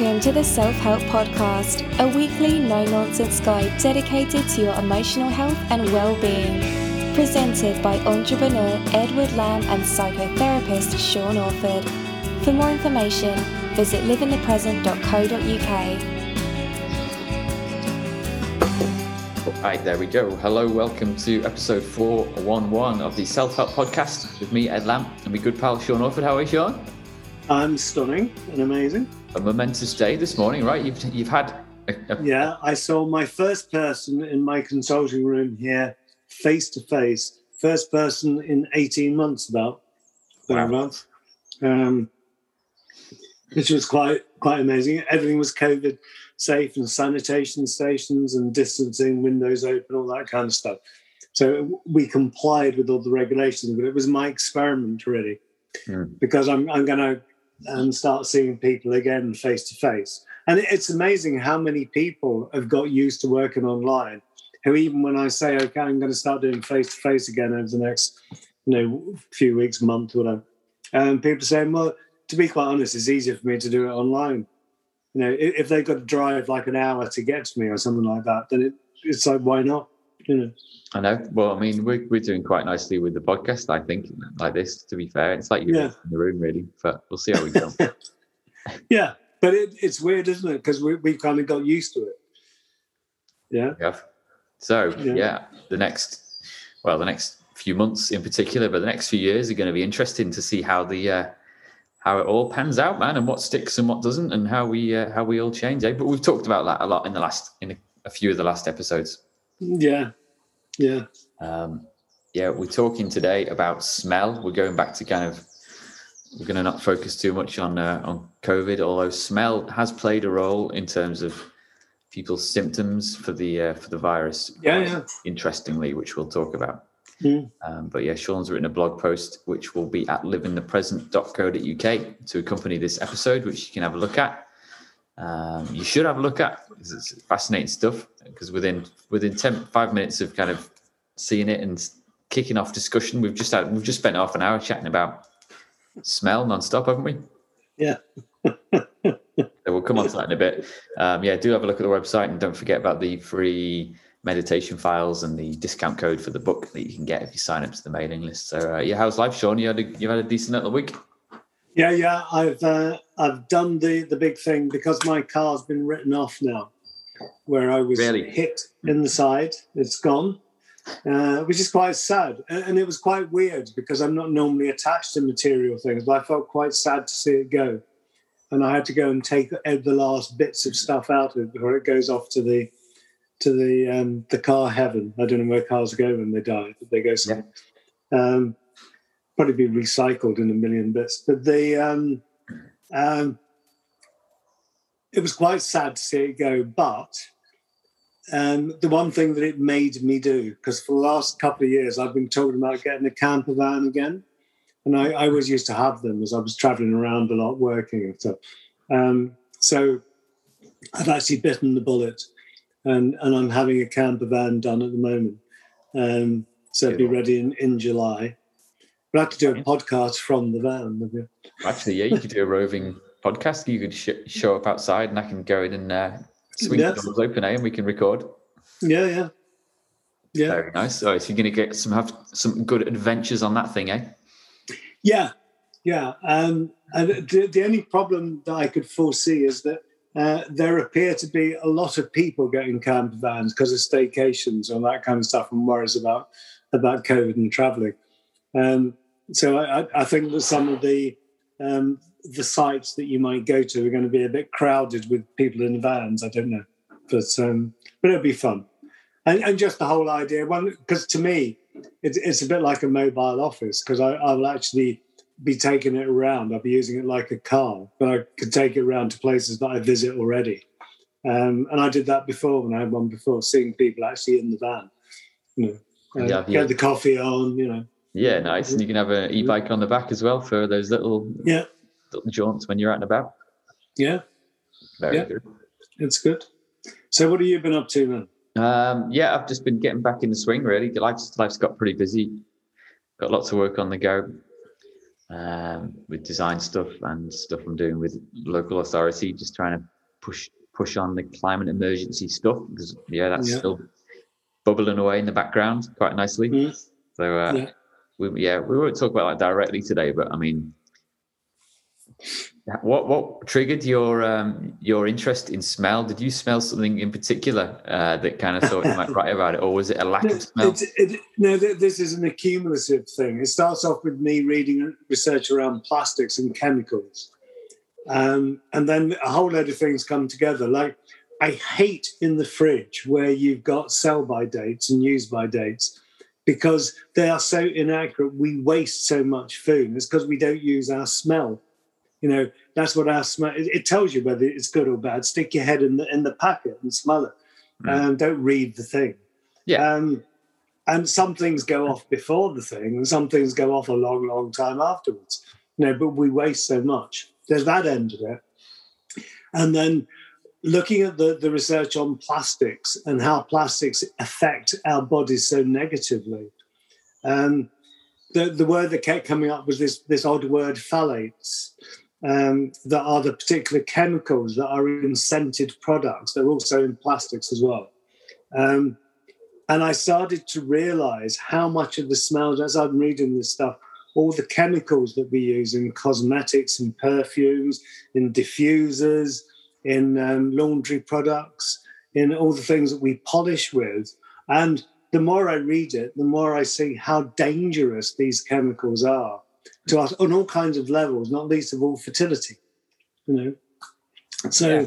Welcome to the Self Help Podcast, a weekly no nonsense guide dedicated to your emotional health and well being. Presented by entrepreneur Edward Lamb and psychotherapist Sean Orford. For more information, visit liveinthepresent.co.uk. Right, there we go. Hello, welcome to episode 411 of the Self Help Podcast with me, Ed Lamb, and my good pal Sean Orford. How are you, Sean? I'm stunning and amazing. A momentous day this morning, right? You've you've had a, a, Yeah, I saw my first person in my consulting room here face to face. First person in 18 months, about Wow. Um, which was quite quite amazing. Everything was COVID safe and sanitation stations and distancing, windows open, all that kind of stuff. So we complied with all the regulations, but it was my experiment really, Hmm. because I'm I'm going to um, start seeing people again face to face. And it's amazing how many people have got used to working online. Who even when I say, okay, I'm going to start doing face to face again over the next, you know, few weeks, month, whatever, um, people saying, well, to be quite honest, it's easier for me to do it online. You know, if, if they've got to drive like an hour to get to me or something like that, then it, it's like, why not? Know. I know. Well, I mean, we're, we're doing quite nicely with the podcast, I think, like this, to be fair. It's like you're Yeah. in the room, really, but we'll see how we go. Yeah, but it, it's weird, isn't it? Because we, we've kind of got used to it. Yeah. Yeah. So Yeah. yeah. the next, well, the next few months in particular, but the next few years are going to be interesting to see how the uh, how it all pans out, man, and what sticks and what doesn't, and how we uh, how we all change. Eh? But we've talked about that a lot in the last in a, a few of the last episodes. Yeah. Yeah. Um, yeah, we're talking today about smell. We're going back to kind of we're going to not focus too much on uh, on COVID, although smell has played a role in terms of people's symptoms for the uh, for the virus. Yeah. Yeah. Interestingly, which we'll talk about. Mm. Um, but yeah, Sean's written a blog post which will be at liveinthepresent.co.uk to accompany this episode, which you can have a look at. Um, you should have a look at because it's fascinating stuff. Because within within 10, five minutes of kind of seeing it and kicking off discussion, we've just had we've just spent half an hour chatting about smell non-stop, haven't we? Yeah. So we'll come on to that in a bit. Um, yeah, do have a look at the website and don't forget about the free meditation files and the discount code for the book that you can get if you sign up to the mailing list. So uh, yeah, how's life, Sean? You had a, you had a decent little week. Yeah, yeah. I've uh, I've done the the big thing because my car's been written off now, where I was Really? hit in the side. It's gone, uh, which is quite sad, and, and it was quite weird because I'm not normally attached to material things, but I felt quite sad to see it go, and I had to go and take the last bits of stuff out of it before it goes off to the to the um, the car heaven. I don't know where cars go when they die, but they go somewhere. Um, probably be recycled in a million bits. But the um, um, it was quite sad to see it go. But um, the one thing that it made me do, because for the last couple of years I've been talking about getting a camper van again, and I, I always used to have them as I was traveling around a lot, working and stuff. Um, so I've actually bitten the bullet, and and I'm having a camper van done at the moment. Um, so it'll be ready in, in July. We'll have to do a podcast from the van. Actually, yeah, you could do a roving podcast. You could sh- show up outside and I can go in and uh, swing Yeah. the doors open, eh? And we can record. Yeah, yeah, yeah, Very nice. Oh, so you're going to get some have some good adventures on that thing, eh? yeah, yeah. Um, and the, the only problem that I could foresee is that uh, there appear to be a lot of people getting camper vans because of staycations and that kind of stuff, and worries about about COVID and travelling. Um, so I, I- think that some of the um, the sites that you might go to are going to be a bit crowded with people in vans. I don't know, but um, but it'll be fun, and, and just the whole idea. One because to me, it's it's a bit like a mobile office because I, I will actually be taking it around. I'll be using it like a car, but I could take it around to places that I visit already. Um, and I did that before when I had one before, seeing people actually in the van. You know, uh, Yeah, get yeah. the coffee on. You know, Yeah, nice. And you can have an e-bike on the back as well for those little yeah, little jaunts when you're out and about. yeah, Very Yeah. good. it's good. So, what have you been up to, then? Um, yeah, I've just been getting back in the swing. Really, life's life's got pretty busy. Got lots of work on the go. um, with design stuff and stuff I'm doing with local authority, just trying to push push on the climate emergency stuff because yeah, that's Yeah. still bubbling away in the background quite nicely. Mm. So uh, Yeah. We yeah we won't talk about that directly today, but I mean, what what triggered your um, your interest in smell? Did you smell something in particular uh, that kind of thought you might write about it, or was it a lack No, of smell? it, it, no, this is an accumulative thing. It starts off with me reading research around plastics and chemicals. Um, and then a whole load of things come together. Like, I hate in the fridge where you've got sell by dates and use by dates because they are so inaccurate. We waste so much food. It's because we don't use our smell. You know, that's what our smell. It, it tells you whether it's good or bad. Stick your head in the in the packet and smell it. Mm. Um, don't read the thing. Yeah. Um, and some things go off before the thing, and some things go off a long, long time afterwards. You know, but we waste so much. There's that end of it. And then looking at the, the research on plastics and how plastics affect our bodies so negatively. Um, the, the word that kept coming up was this, this odd word phthalates, um, that are the particular chemicals that are in scented products. They're also in plastics as well. Um, and I started to realize how much of the smells, as I'm reading this stuff, all the chemicals that we use in cosmetics and perfumes, in diffusers, in um, laundry products, in all the things that we polish with. And the more I read it, the more I see how dangerous these chemicals are to us on all kinds of levels, not least of all fertility. You know, so Yeah.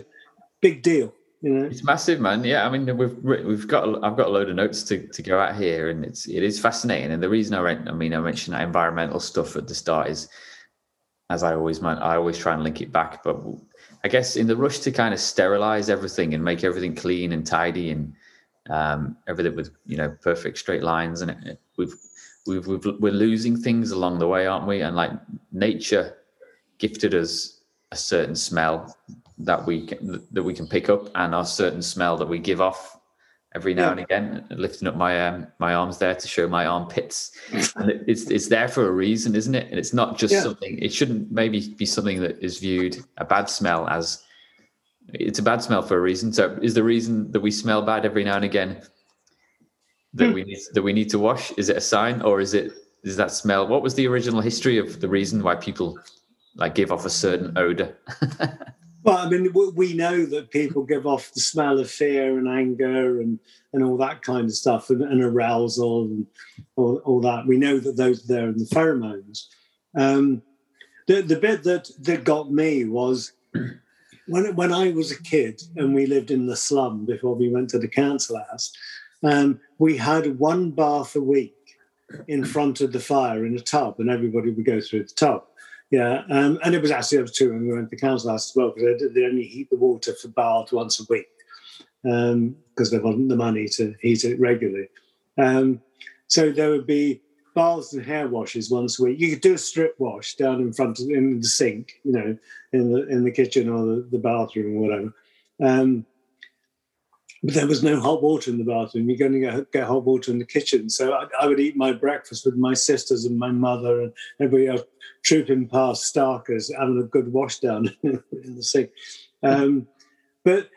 big deal. You know, It's massive, man. Yeah, I mean, we've we've got a- I've got a load of notes to, to go out here, and it's it is fascinating. And the reason I I mean, I mentioned that environmental stuff at the start is, as I always man, I always try and link it back. But I guess in the rush to kind of sterilize everything and make everything clean and tidy and um, everything with you know perfect straight lines, and it, it- we've we've, we've we're losing things along the way, aren't we? And like nature gifted us a certain smell that we can, that we can pick up and a certain smell that we give off every now Yeah. and again lifting up my um, my arms there to show my armpits and it, it's it's there for a reason isn't it and it's not just Yeah. something it shouldn't maybe be something that is viewed a bad smell as it's a bad smell for a reason so is the reason that we smell bad every now and again that Hmm. we need that we need to wash is it a sign or is it is that smell what was the original history of the reason why people like give off a certain odor Well, I mean, we know that people give off the smell of fear and anger and, and all that kind of stuff and, and arousal and all, all that. We know that those are there in the pheromones. Um, the, the bit that, that got me was when, when I was a kid and we lived in the slum before we went to the council house, um, we had one bath a week in front of the fire in a tub and everybody would go through the tub. Yeah, um, and it was actually up to when we went to the council as well because they, they only heat the water for bath once a week because there wasn't the money to heat it regularly. Um, so there would be baths and hair washes once a week. You could do a strip wash down in front of in the sink, you know, in the in the kitchen or the, the bathroom or whatever. Um, but there was no hot water in the bathroom. You're going to get, hot water in the kitchen. So I, I would eat my breakfast with my sisters and my mother and everybody else trooping past Starkers, having a good wash down in the sink. Um, but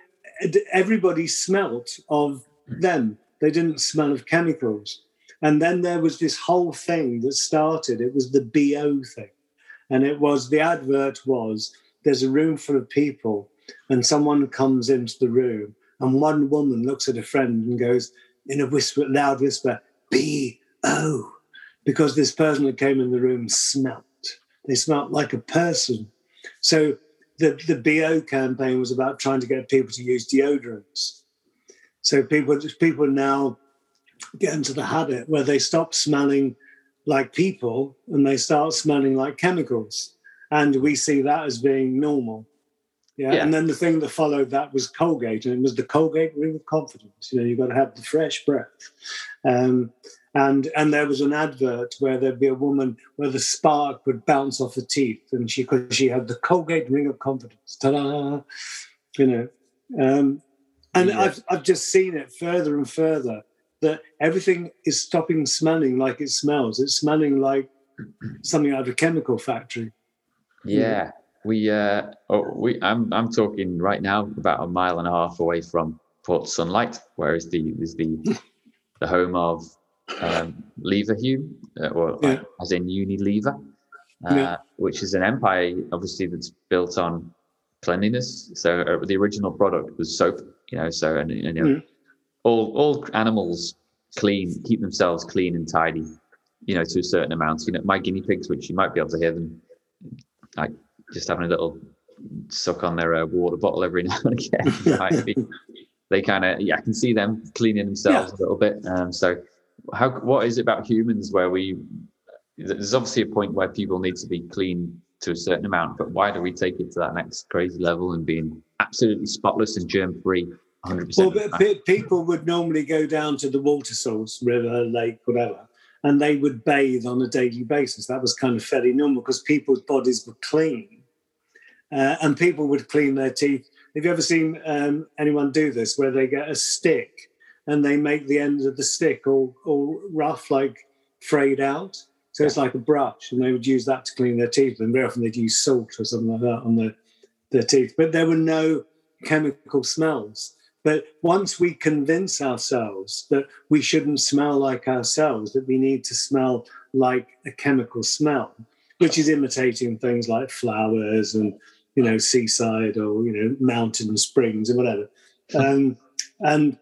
everybody smelt of them. They didn't smell of chemicals. And then there was this whole thing that started. It was the BO thing. And it was the advert was there's a room full of people, and someone comes into the room, and one woman looks at a friend and goes in a whisper, loud whisper, B-O, because this person that came in the room smelt. They smelt like a person. So the, the BO campaign was about trying to get people to use deodorants. So people people now get into the habit where they stop smelling like people and they start smelling like chemicals. And we see that as being normal. Yeah. Yeah. And then the thing that followed that was Colgate, and it was the Colgate ring of confidence. You know, you've got to have the fresh breath. Um, and and there was an advert where there'd be a woman where the spark would bounce off her teeth, and she because she had the Colgate ring of confidence. Ta-da! You know. Um, and Yeah. I've I've just seen it further and further that everything is stopping smelling like it smells. It's smelling like something out of a chemical factory. Yeah, we uh, oh, we I'm I'm talking right now about a mile and a half away from Port Sunlight, whereas the is the the home of um, Leverhulme, uh, or Yeah. as in Unilever, uh, Yeah. which is an empire, obviously that's built on cleanliness. So uh, the original product was soap, you know. So and you know, Mm. all all animals clean, keep themselves clean and tidy, you know, to a certain amount. You know, my guinea pigs, which you might be able to hear them, like just having a little suck on their uh, water bottle every now and again. they kind of, yeah, I can see them cleaning themselves a little bit. Um, so, how what is it about humans where we? There's obviously a point where people need to be clean to a certain amount, but why do we take it to that next crazy level and being absolutely spotless and germ free? 100%. Well, people would normally go down to the water source, river, lake, whatever, and they would bathe on a daily basis. That was kind of fairly normal because people's bodies were clean, uh, and people would clean their teeth. Have you ever seen um, anyone do this, where they get a stick and they make the ends of the stick all all rough, like frayed out? So it's like a brush, and they would use that to clean their teeth. And very often they'd use salt or something like that on their their teeth. But there were no chemical smells. But once we convince ourselves that we shouldn't smell like ourselves, that we need to smell like a chemical smell, which is imitating things like flowers and you know seaside or you know mountain springs and whatever, um, and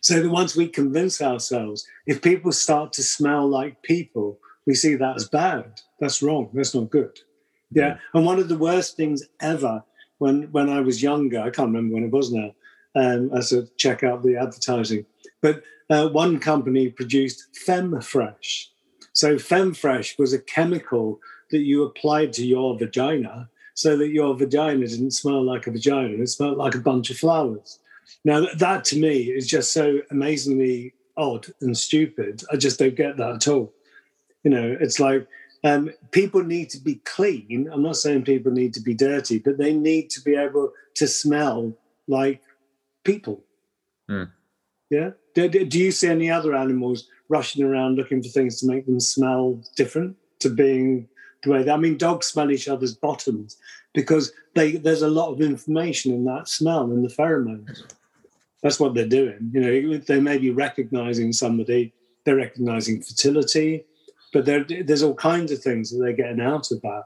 so that once we convince ourselves, if people start to smell like people, we see that as bad. That's wrong. That's not good. Yeah. And one of the worst things ever when when I was younger, I can't remember when it was now. Um, I had to check out the advertising, but uh, one company produced FemFresh. So FemFresh was a chemical that you applied to your vagina so that your vagina didn't smell like a vagina; it smelled like a bunch of flowers. Now that to me is just so amazingly odd and stupid. I just don't get that at all. You know, it's like um, people need to be clean. I'm not saying people need to be dirty, but they need to be able to smell like people. Hmm. Yeah. Do do you see any other animals rushing around looking for things to make them smell different to being the way they? I mean, dogs smell each other's bottoms because they there's a lot of information in that smell and the pheromones. That's what they're doing. You know, they may be recognizing somebody. They're recognizing fertility but there's all kinds of things that they're getting out of that.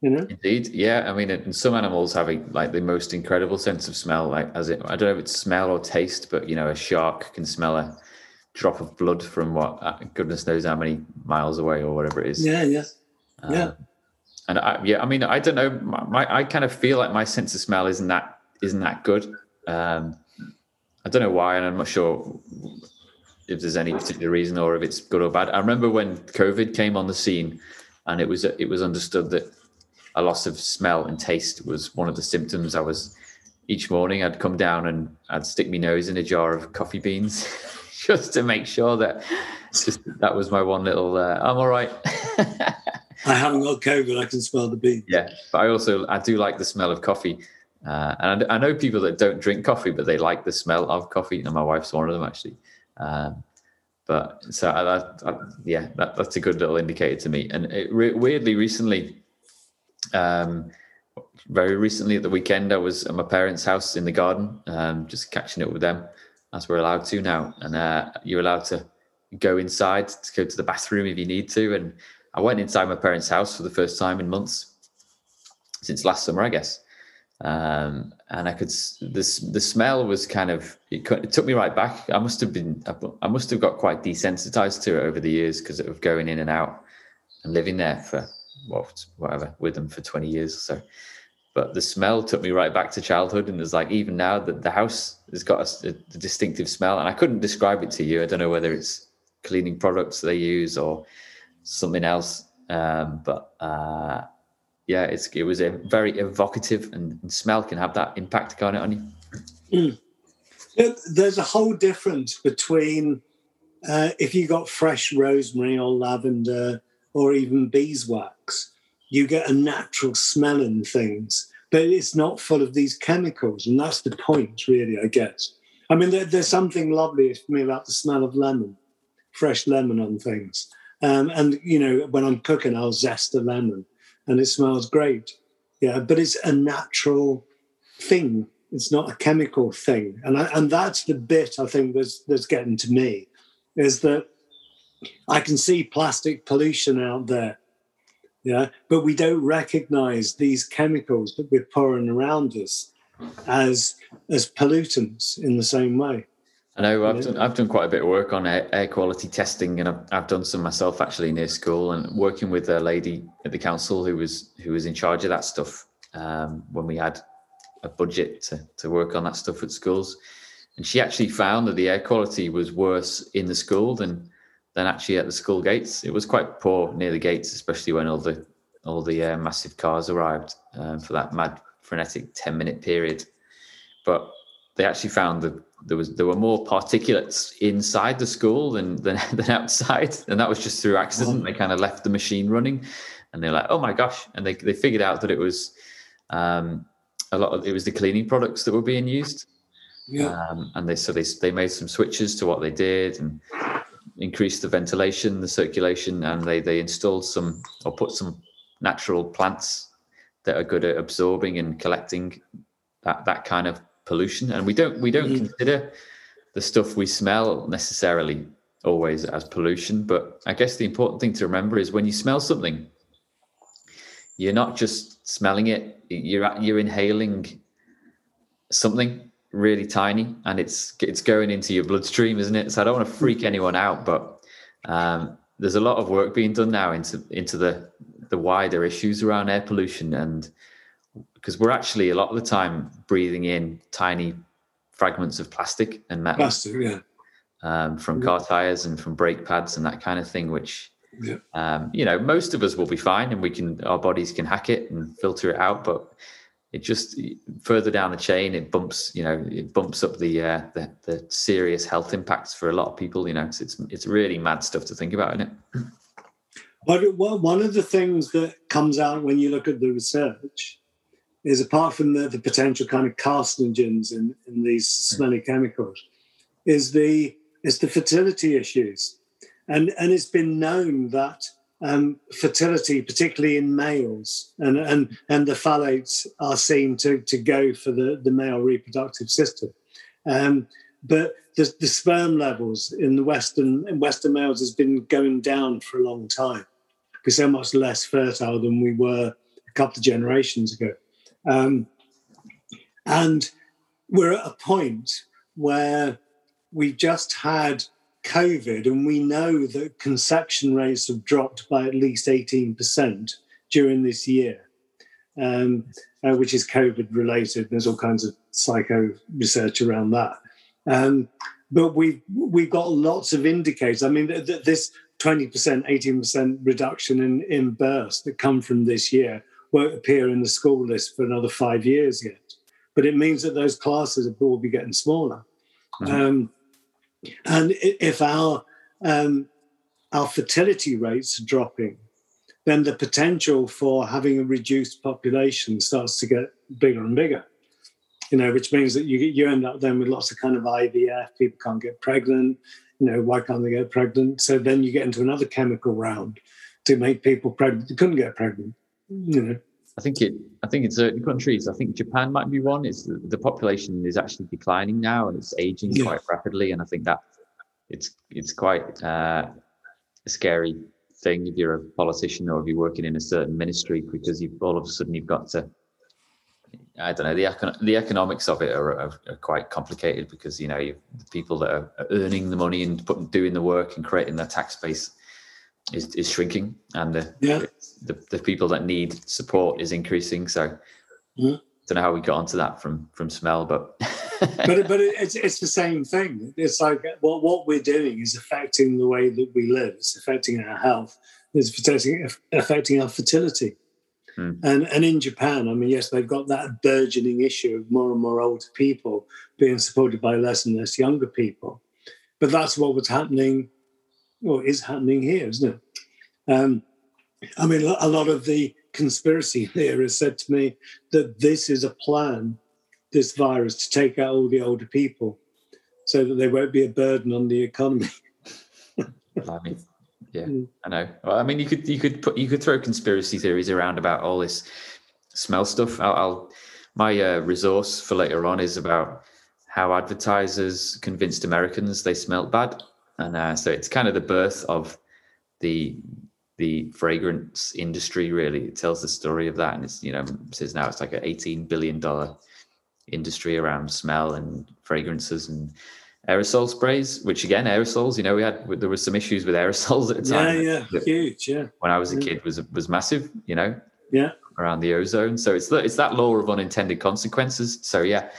You know, Indeed, yeah. I mean, and some animals have a, like the most incredible sense of smell. Like, as it, I don't know if it's smell or taste, but you know, a shark can smell a drop of blood from what uh, goodness knows how many miles away or whatever it is. yeah, yeah, Um. And I, yeah, I mean, I don't know. My, my, I kind of feel like my sense of smell isn't that isn't that good. Um, I don't know why, and I'm not sure if there's any particular reason or if it's good or bad. I remember when COVID came on the scene, and it was it was understood that a loss of smell and taste was one of the symptoms. I was each morning I'd come down and I'd stick my nose in a jar of coffee beans just to make sure that just that was my one little. Uh, I'm all right. I haven't got COVID. I can smell the beans. Yeah, but I also I do like the smell of coffee, uh, and I, I know people that don't drink coffee, but they like the smell of coffee, and my wife's one of them actually. Um, but so I, I, yeah, that, that's a good little indicator to me. And it, re- weirdly, recently, um, very recently at the weekend, I was at my parents' house in the garden, um, just catching up with them, as we're allowed to now. And uh, you're allowed to go inside to go to the bathroom if you need to. And I went inside my parents' house for the first time in months since last summer, I guess. Um, and I could this the smell was kind of it, it took me right back. I must have been I must have got quite desensitized to it over the years because of going in and out and living there for what whatever with them for twenty years or so. But the smell took me right back to childhood, and there's like even now that the house has got a distinctive smell, and I couldn't describe it to you. I don't know whether it's cleaning products they use or something else, um, but. Uh, yeah, it's it was a very evocative, and, and smell can have that impact, can't it, on you? There- There's a whole difference between uh, if you got fresh rosemary or lavender or even beeswax, you get a natural smell in things, but it's not full of these chemicals. And that's the point, really, I guess. I mean, there, there's something lovely for me about the smell of lemon, fresh lemon on things. Um, and you know, when I'm cooking, I'll zest a lemon, and it smells great. Yeah, but it's a natural thing. It's not a chemical thing, and I, and that's the bit I think that's that's getting to me, is that I can see plastic pollution out there, yeah, but we don't recognise these chemicals that we're pouring around us as as pollutants in the same way. I know I've done, I've done quite a bit of work on air, air quality testing, and I've, I've, done some myself actually near school, and working with a lady at the council who was who was in charge of that stuff um, when we had a budget to, to work on that stuff at schools, and she actually found that the air quality was worse in the school than than actually at the school gates. It was quite poor near the gates, especially when all the all the uh, massive cars arrived um, for that mad frenetic ten minute period, but they actually found that there was there were more particulates inside the school than than, than outside, and that was just through accident. They kind of left the machine running, and they're like, "Oh my gosh!" And they they figured out that it was um, a lot of it was the cleaning products that were being used. Yeah. Um, and they so they they made some switches to what they did and increased the ventilation, the circulation, and they they installed some or put some natural plants that are good at absorbing and collecting that that kind of pollution and we don't we don't mm. consider the stuff we smell necessarily always as pollution but i guess the important thing to remember is when you smell something you're not just smelling it you're you're inhaling something really tiny and it's it's going into your bloodstream isn't it so i don't want to freak anyone out but um, there's a lot of work being done now into into the the wider issues around air pollution and because we're actually a lot of the time breathing in tiny fragments of plastic and metal. Plastic, yeah. Um, from car tires and from brake pads and that kind of thing, which yeah. um, you know most of us will be fine, and we can our bodies can hack it and filter it out. But it just further down the chain, it bumps you know it bumps up the uh, the, the serious health impacts for a lot of people. You know, it's it's, it's really mad stuff to think about, isn't it? But one of the things that comes out when you look at the research is apart from the, the potential kind of carcinogens in, in these smelly chemicals, is the is the fertility issues, and and it's been known that um, fertility, particularly in males, and and and the phthalates are seen to to go for the the male reproductive system, um, but the, the sperm levels in the western in western males has been going down for a long time. We're so much less fertile than we were a couple of generations ago. Um, and we're at a point where we just had COVID, and we know that conception rates have dropped by at least 18% during this year, um, uh, which is COVID related. There's all kinds of psycho research around that. Um, but we've, we've got lots of indicators. I mean, th- th- this 20%, 18% reduction in, in births that come from this year won't appear in the school list for another five years yet. But it means that those classes will be getting smaller. Mm-hmm. Um, and if our um, our fertility rates are dropping, then the potential for having a reduced population starts to get bigger and bigger. You know, which means that you you end up then with lots of kind of IVF. People can't get pregnant. You know, why can't they get pregnant? So then you get into another chemical round to make people pregnant. They couldn't get pregnant know. I think it. I think in certain countries, I think Japan might be one. Is the, the population is actually declining now and it's aging yeah. quite rapidly, and I think that it's it's quite uh, a scary thing if you're a politician or if you're working in a certain ministry because you all of a sudden you've got to. I don't know the econ- the economics of it are, are, are, quite complicated because you know you, the people that are earning the money and putting doing the work and creating their tax base is, is shrinking and the, yeah. the, the people that need support is increasing. So mm-hmm. don't know how we got onto that from from smell, but but but it's it's the same thing. It's like what what we're doing is affecting the way that we live. It's affecting our health. It's affecting affecting our fertility. Mm. And and in Japan, I mean, yes, they've got that burgeoning issue of more and more older people being supported by less and less younger people. But that's what was happening well, is happening here, isn't it? Um, I mean, a lot of the conspiracy theorists said to me that this is a plan, this virus, to take out all the older people so that they won't be a burden on the economy. Yeah, Mm. I know. Well, I mean, you could you could put you could throw conspiracy theories around about all this smell stuff. I'll, I'll my uh, resource for later on is about how advertisers convinced Americans they smelt bad, and uh, so it's kind of the birth of the the fragrance industry. Really, it tells the story of that, and it's you know says now it's like an eighteen billion dollar industry around smell and fragrances and aerosol sprays. Which again, aerosols. You know, we had there was some issues with aerosols at the time. yeah, that huge. Yeah, When I was a Yeah. kid, was was massive. You know, yeah. around the ozone. So it's it's that law of unintended consequences. So yeah,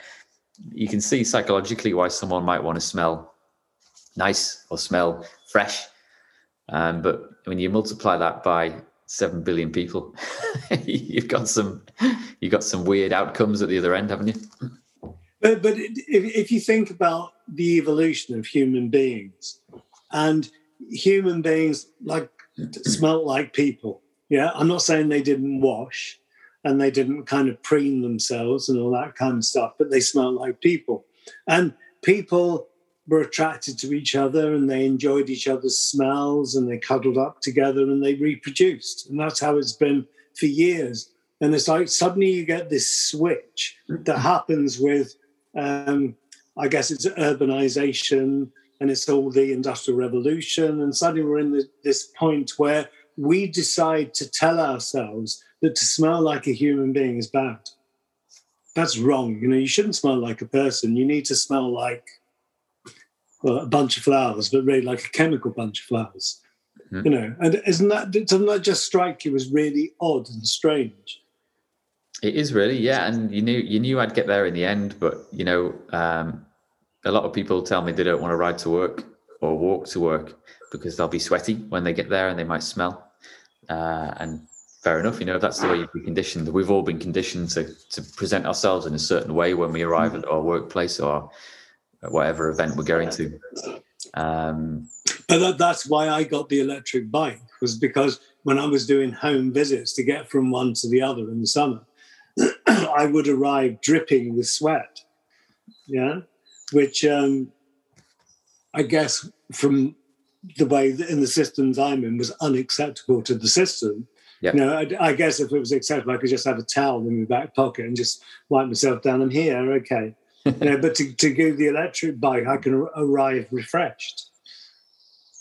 you can see psychologically why someone might want to smell nice or smell fresh. Um, but when you multiply that by seven billion people, you've got some you've got some weird outcomes at the other end, haven't you? But but if, if you think about the evolution of human beings, and human beings like smelt like people. Yeah, I'm not saying they didn't wash and they didn't kind of preen themselves and all that kind of stuff, but they smelled like people. And people were attracted to each other and they enjoyed each other's smells and they cuddled up together and they reproduced. And that's how it's been for years. And it's like suddenly you get this switch that happens with, um, I guess it's urbanization and it's all the industrial revolution. And suddenly we're in this point where we decide to tell ourselves that to smell like a human being is bad. That's wrong. You know, you shouldn't smell like a person. You need to smell like well, a bunch of flowers, but really like a chemical bunch of flowers. Mhm. You know, and isn't that doesn't that just strike you as really odd and strange? It is really, yeah. And you knew you knew I'd get there in the end, but you know, um, a lot of people tell me they don't want to ride to work or walk to work because they'll be sweaty when they get there and they might smell. Uh, and fair enough, you know, that's the way you've been conditioned. We've all been conditioned to to present ourselves in a certain way when we arrive at our workplace or whatever event we're going to. Um, But that, that's why I got the electric bike was because when I was doing home visits to get from one to the other in the summer, I would arrive dripping with sweat. Yeah, which um, I guess from the way in the systems I'm in was unacceptable to the system. Yeah. You know, I, I guess if it was acceptable, I could just have a towel in my back pocket and just wipe myself down. I'm here, okay. you know, but to, to do the electric bike, I can arrive refreshed.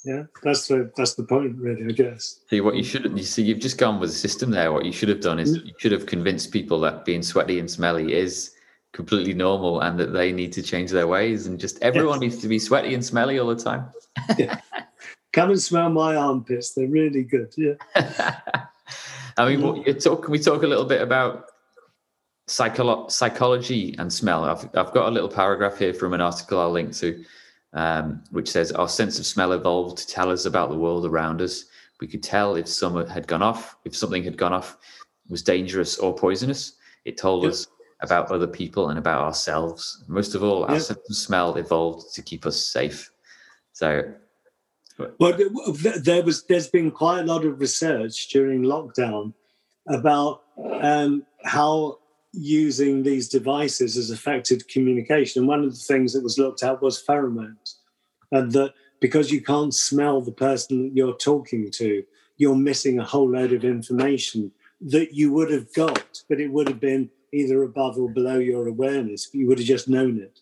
Yeah, that's the that's the point, really. I guess. See what you should you see you've just gone with the system there. What you should have done is mm-hmm. you should have convinced people that being sweaty and smelly is completely normal and that they need to change their ways and just everyone needs to be sweaty and smelly all the time. yeah. Come and smell my armpits; they're really good. Yeah. I mean, what, talk, can we talk a little bit about psycholo- psychology and smell? I've, I've got a little paragraph here from an article I'll link to, um, which says our sense of smell evolved to tell us about the world around us. We could tell if someone had gone off, if something had gone off, was dangerous or poisonous. It told us about other people and about ourselves. Most of all, our sense of smell evolved to keep us safe. So, Well, there was there's been quite a lot of research during lockdown about um, how using these devices has affected communication. And one of the things that was looked at was pheromones, and that because you can't smell the person that you're talking to, you're missing a whole load of information that you would have got, but it would have been either above or below your awareness. You would have just known it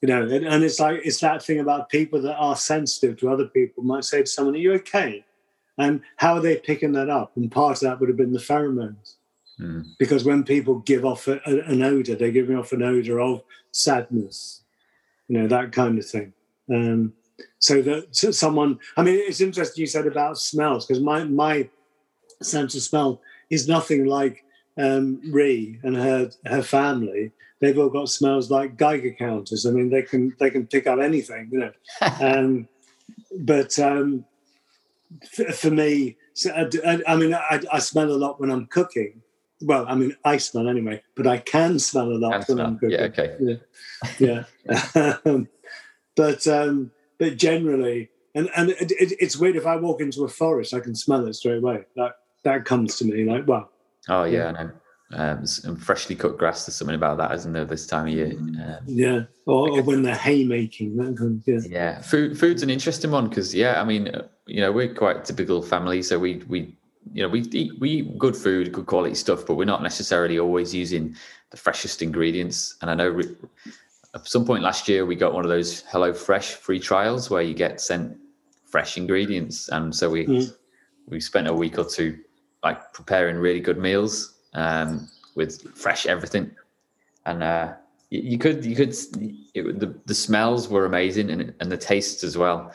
you know and, and it's like it's that thing about people that are sensitive to other people might say to someone are you okay and how are they picking that up and part of that would have been the pheromones mm, because when people give off a, a- an odor they're giving off an odor of sadness you know that kind of thing um, so that so someone i mean it's interesting you said about smells because my my sense of smell is nothing like um, Ree and her her family. They've all got smells like Geiger counters. I mean, they can they can pick up anything, you know. Um, but um, for, for me, so I, I- I mean, I, I smell a lot when I'm cooking. Well, I mean, I smell anyway, but I can smell a lot when. I'm cooking yeah, okay. yeah um, but um but generally and and it, it, it's weird if i walk into a forest i can smell it straight away that that comes to me like wow. Oh yeah, I know. um, and freshly cut grass. There's something about that, isn't there, this time of year? Um, yeah, or, or, when they're haymaking. That kind of, yeah. yeah, food food's an interesting one because yeah, I mean, uh, you know, we're quite typical family, so we we you know we eat we eat good food, good quality stuff, but we're not necessarily always using the freshest ingredients. And I know re- at some point last year we got one of those Hello Fresh free trials where you get sent fresh ingredients, and so we mm. we spent a week or two like preparing really good meals um, with fresh everything, and uh, you, you, could you could it, the the smells were amazing and and the tastes as well,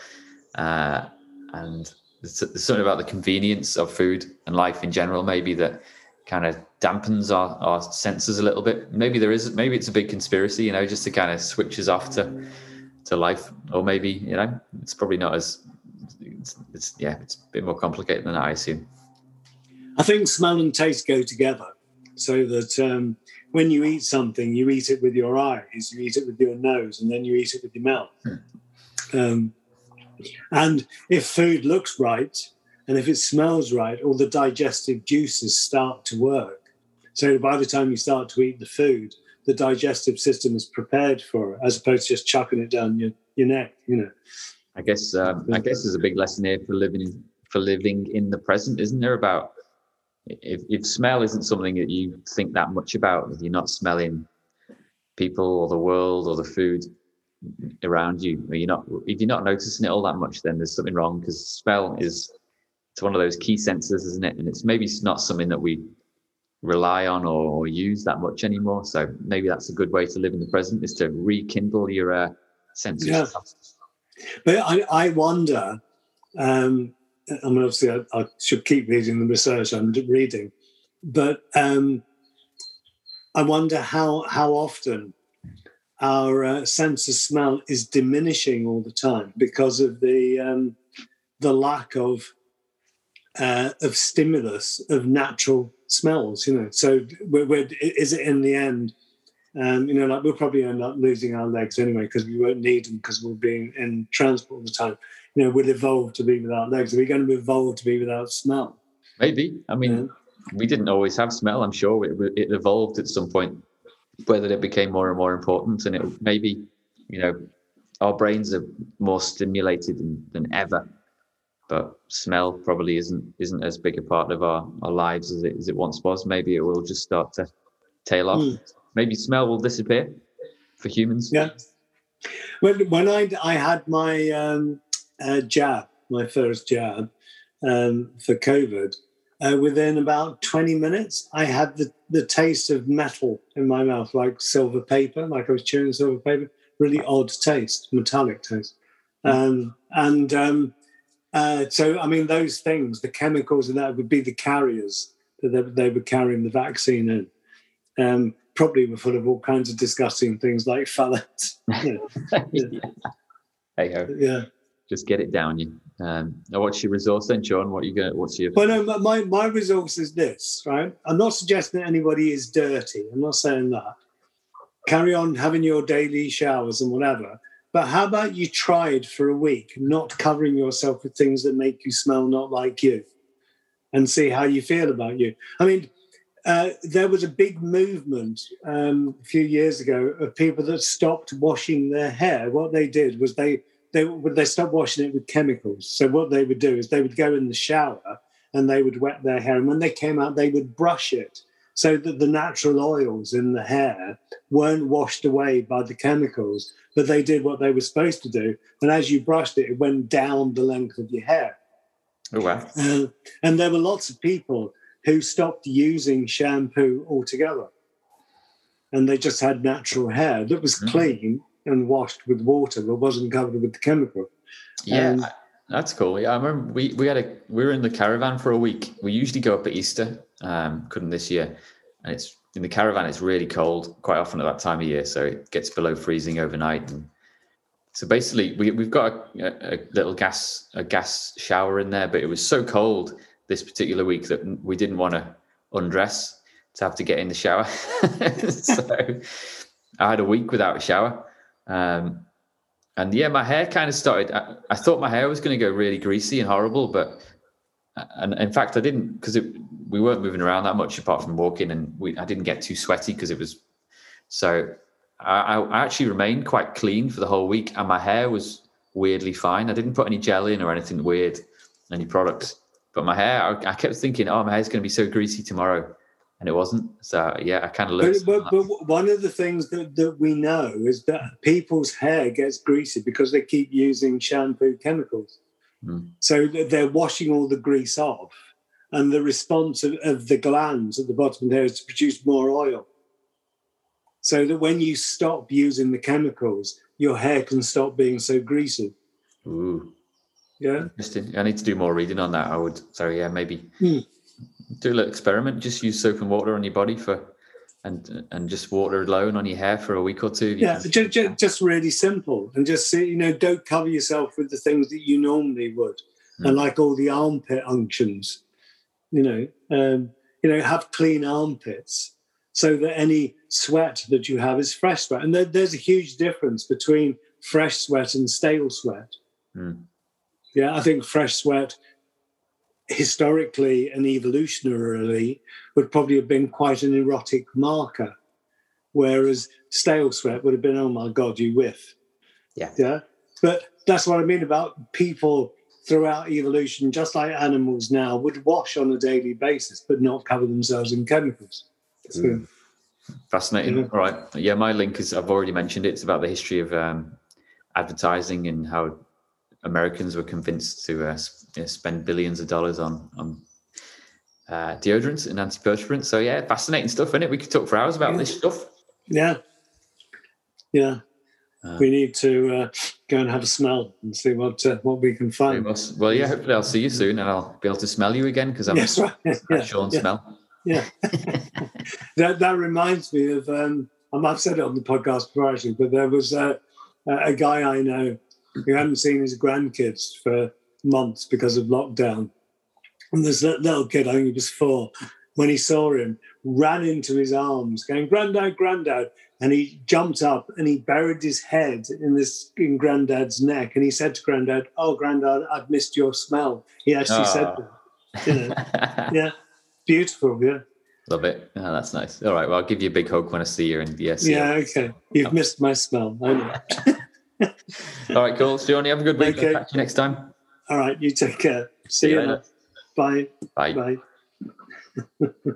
uh, and there's, something about the convenience of food and life in general maybe that kind of dampens our, our senses a little bit. Maybe there is maybe it's a big conspiracy, you know, just to kind of switch us off to to life, or maybe you know it's probably not as it's, it's yeah it's a bit more complicated than I assume. I think smell and taste go together, so that um, when you eat something, you eat it with your eyes, you eat it with your nose, and then you eat it with your mouth. Hmm. Um, and if food looks right, and if it smells right, all the digestive juices start to work. So by the time you start to eat the food, the digestive system is prepared for it, as opposed to just chucking it down your, your neck. You know. I guess um, I guess there's a big lesson here for living for living in the present, isn't there? About if, if smell isn't something that you think that much about, you're not smelling people or the world or the food around you, you're not if you're not noticing it all that much, then there's something wrong because smell is it's one of those key senses, isn't it? And it's maybe not something that we rely on or use that much anymore. So maybe that's a good way to live in the present is to rekindle your uh, senses. Yeah. But I, I wonder um, I mean, obviously, I, I, should keep reading the research I'm reading, but um, I wonder how how often our uh, sense of smell is diminishing all the time because of the um, the lack of uh, of stimulus of natural smells. You know, so we're, we're, is it in the end? Um, you know, like we'll probably end up losing our legs anyway because we won't need them because we'll be in transport all the time you know, we'll evolve to be without legs. Are we going to evolve to be without smell? Maybe. I mean, yeah. we didn't always have smell. I'm sure it, it evolved at some point, whether it became more and more important. And it maybe, you know, our brains are more stimulated than, than ever. But smell probably isn't isn't as big a part of our, our lives as it, as it once was. Maybe it will just start to tail off. Mm. Maybe smell will disappear for humans. Yeah. When when I I had my um, uh, jab, my first jab um, for COVID, uh, within about 20 minutes, I had the, the taste of metal in my mouth, like silver paper, like I was chewing silver paper. Really odd taste, metallic taste. Um, and um, uh, so, I mean, those things, the chemicals and that would be the carriers that they, they were carrying the vaccine in. Um, probably were full of all kinds of disgusting things like phthalates. yeah. Hey, yeah just get it down you. Um, what's your resource then, Sean? What you going? What's your? Well, no, my my resource is this, right? I'm not suggesting that anybody is dirty. I'm not saying that. Carry on having your daily showers and whatever. But how about you tried for a week not covering yourself with things that make you smell not like you, and see how you feel about you. I mean, uh, there was a big movement um, a few years ago of people that stopped washing their hair. What they did was they they would they stop washing it with chemicals. So what they would do is they would go in the shower and they would wet their hair, and when they came out, they would brush it so that the natural oils in the hair weren't washed away by the chemicals, but they did what they were supposed to do. And as you brushed it, it went down the length of your hair. Oh wow! Uh, and there were lots of people who stopped using shampoo altogether, and they just had natural hair that was mm-hmm. clean and washed with water but wasn't covered with the chemical. Yeah, um, that's cool. Yeah, I remember we, we had a we were in the caravan for a week. We usually go up at Easter, um, couldn't this year, and it's in the caravan. It's really cold quite often at that time of year, so it gets below freezing overnight. And so basically, we we've got a, a little gas a gas shower in there, but it was so cold this particular week that we didn't want to undress to have to get in the shower. so I had a week without a shower. Um, and yeah, my hair kind of started. I, I thought my hair was going to go really greasy and horrible, but and in fact, I didn't because we weren't moving around that much apart from walking, and we I didn't get too sweaty because it was so. I, I actually remained quite clean for the whole week, and my hair was weirdly fine. I didn't put any gel in or anything weird, any products. But my hair, I, I kept thinking, oh, my hair's going to be so greasy tomorrow, and it wasn't. So yeah, I kind of looked. But, but, but, one of the things that, that we know is that people's hair gets greasy because they keep using shampoo chemicals. Mm. So they're washing all the grease off, and the response of, of the glands at the bottom of there is to produce more oil so that when you stop using the chemicals, your hair can stop being so greasy. Ooh. Yeah. Interesting. I need to do more reading on that. I would. So yeah, maybe hmm. Do a little experiment. Just use soap and water on your body for, and and just water alone on your hair for a week or two. Yeah, just, just, just really simple, and just see. You know, don't cover yourself with the things that you normally would, hmm. and like all the armpit unctions. You know, um, you know, have clean armpits so that any sweat that you have is fresh sweat. And there, there's a huge difference between fresh sweat and stale sweat. Mm. Yeah, I think fresh sweat historically and evolutionarily would probably have been quite an erotic marker, whereas stale sweat would have been, oh my God, you whiff. Yeah. Yeah. But that's what I mean about people throughout evolution, just like animals now, would wash on a daily basis, but not cover themselves in chemicals. Mm. Fascinating. Mm-hmm. All right. Yeah, my link is I've already mentioned it. It's about the history of um, advertising and how Americans were convinced to uh, spend billions of dollars on on uh, deodorants and antiperspirants. So yeah, fascinating stuff, isn't it? We could talk for hours about this stuff. Yeah, yeah. Uh, we need to uh, go and have a smell and see what uh, what we can find. Well, yeah. Hopefully, I'll see you soon, and I'll be able to smell you again because I'm yes, right. yeah, Sean yeah. smell. Yeah, that that reminds me of. Um, I might have said it on the podcast before actually, but there was a, a guy I know who hadn't seen his grandkids for months because of lockdown, and this little kid, I think he was four, when he saw him, ran into his arms, going "Granddad, Granddad!" and he jumped up and he buried his head in this in Granddad's neck, and he said to Granddad, "Oh, Granddad, I've missed your smell." He actually oh. said ah. that. You know? yeah. Beautiful, yeah. Love it. Oh, that's nice. All right. Well, I'll give you a big hug when I see you in the SEO. Yeah, okay. You've oh. missed my smell. All right, cool. You have a good week. Okay. Catch you next time. All right. You take care. See, see you later. Bye. Bye. Bye.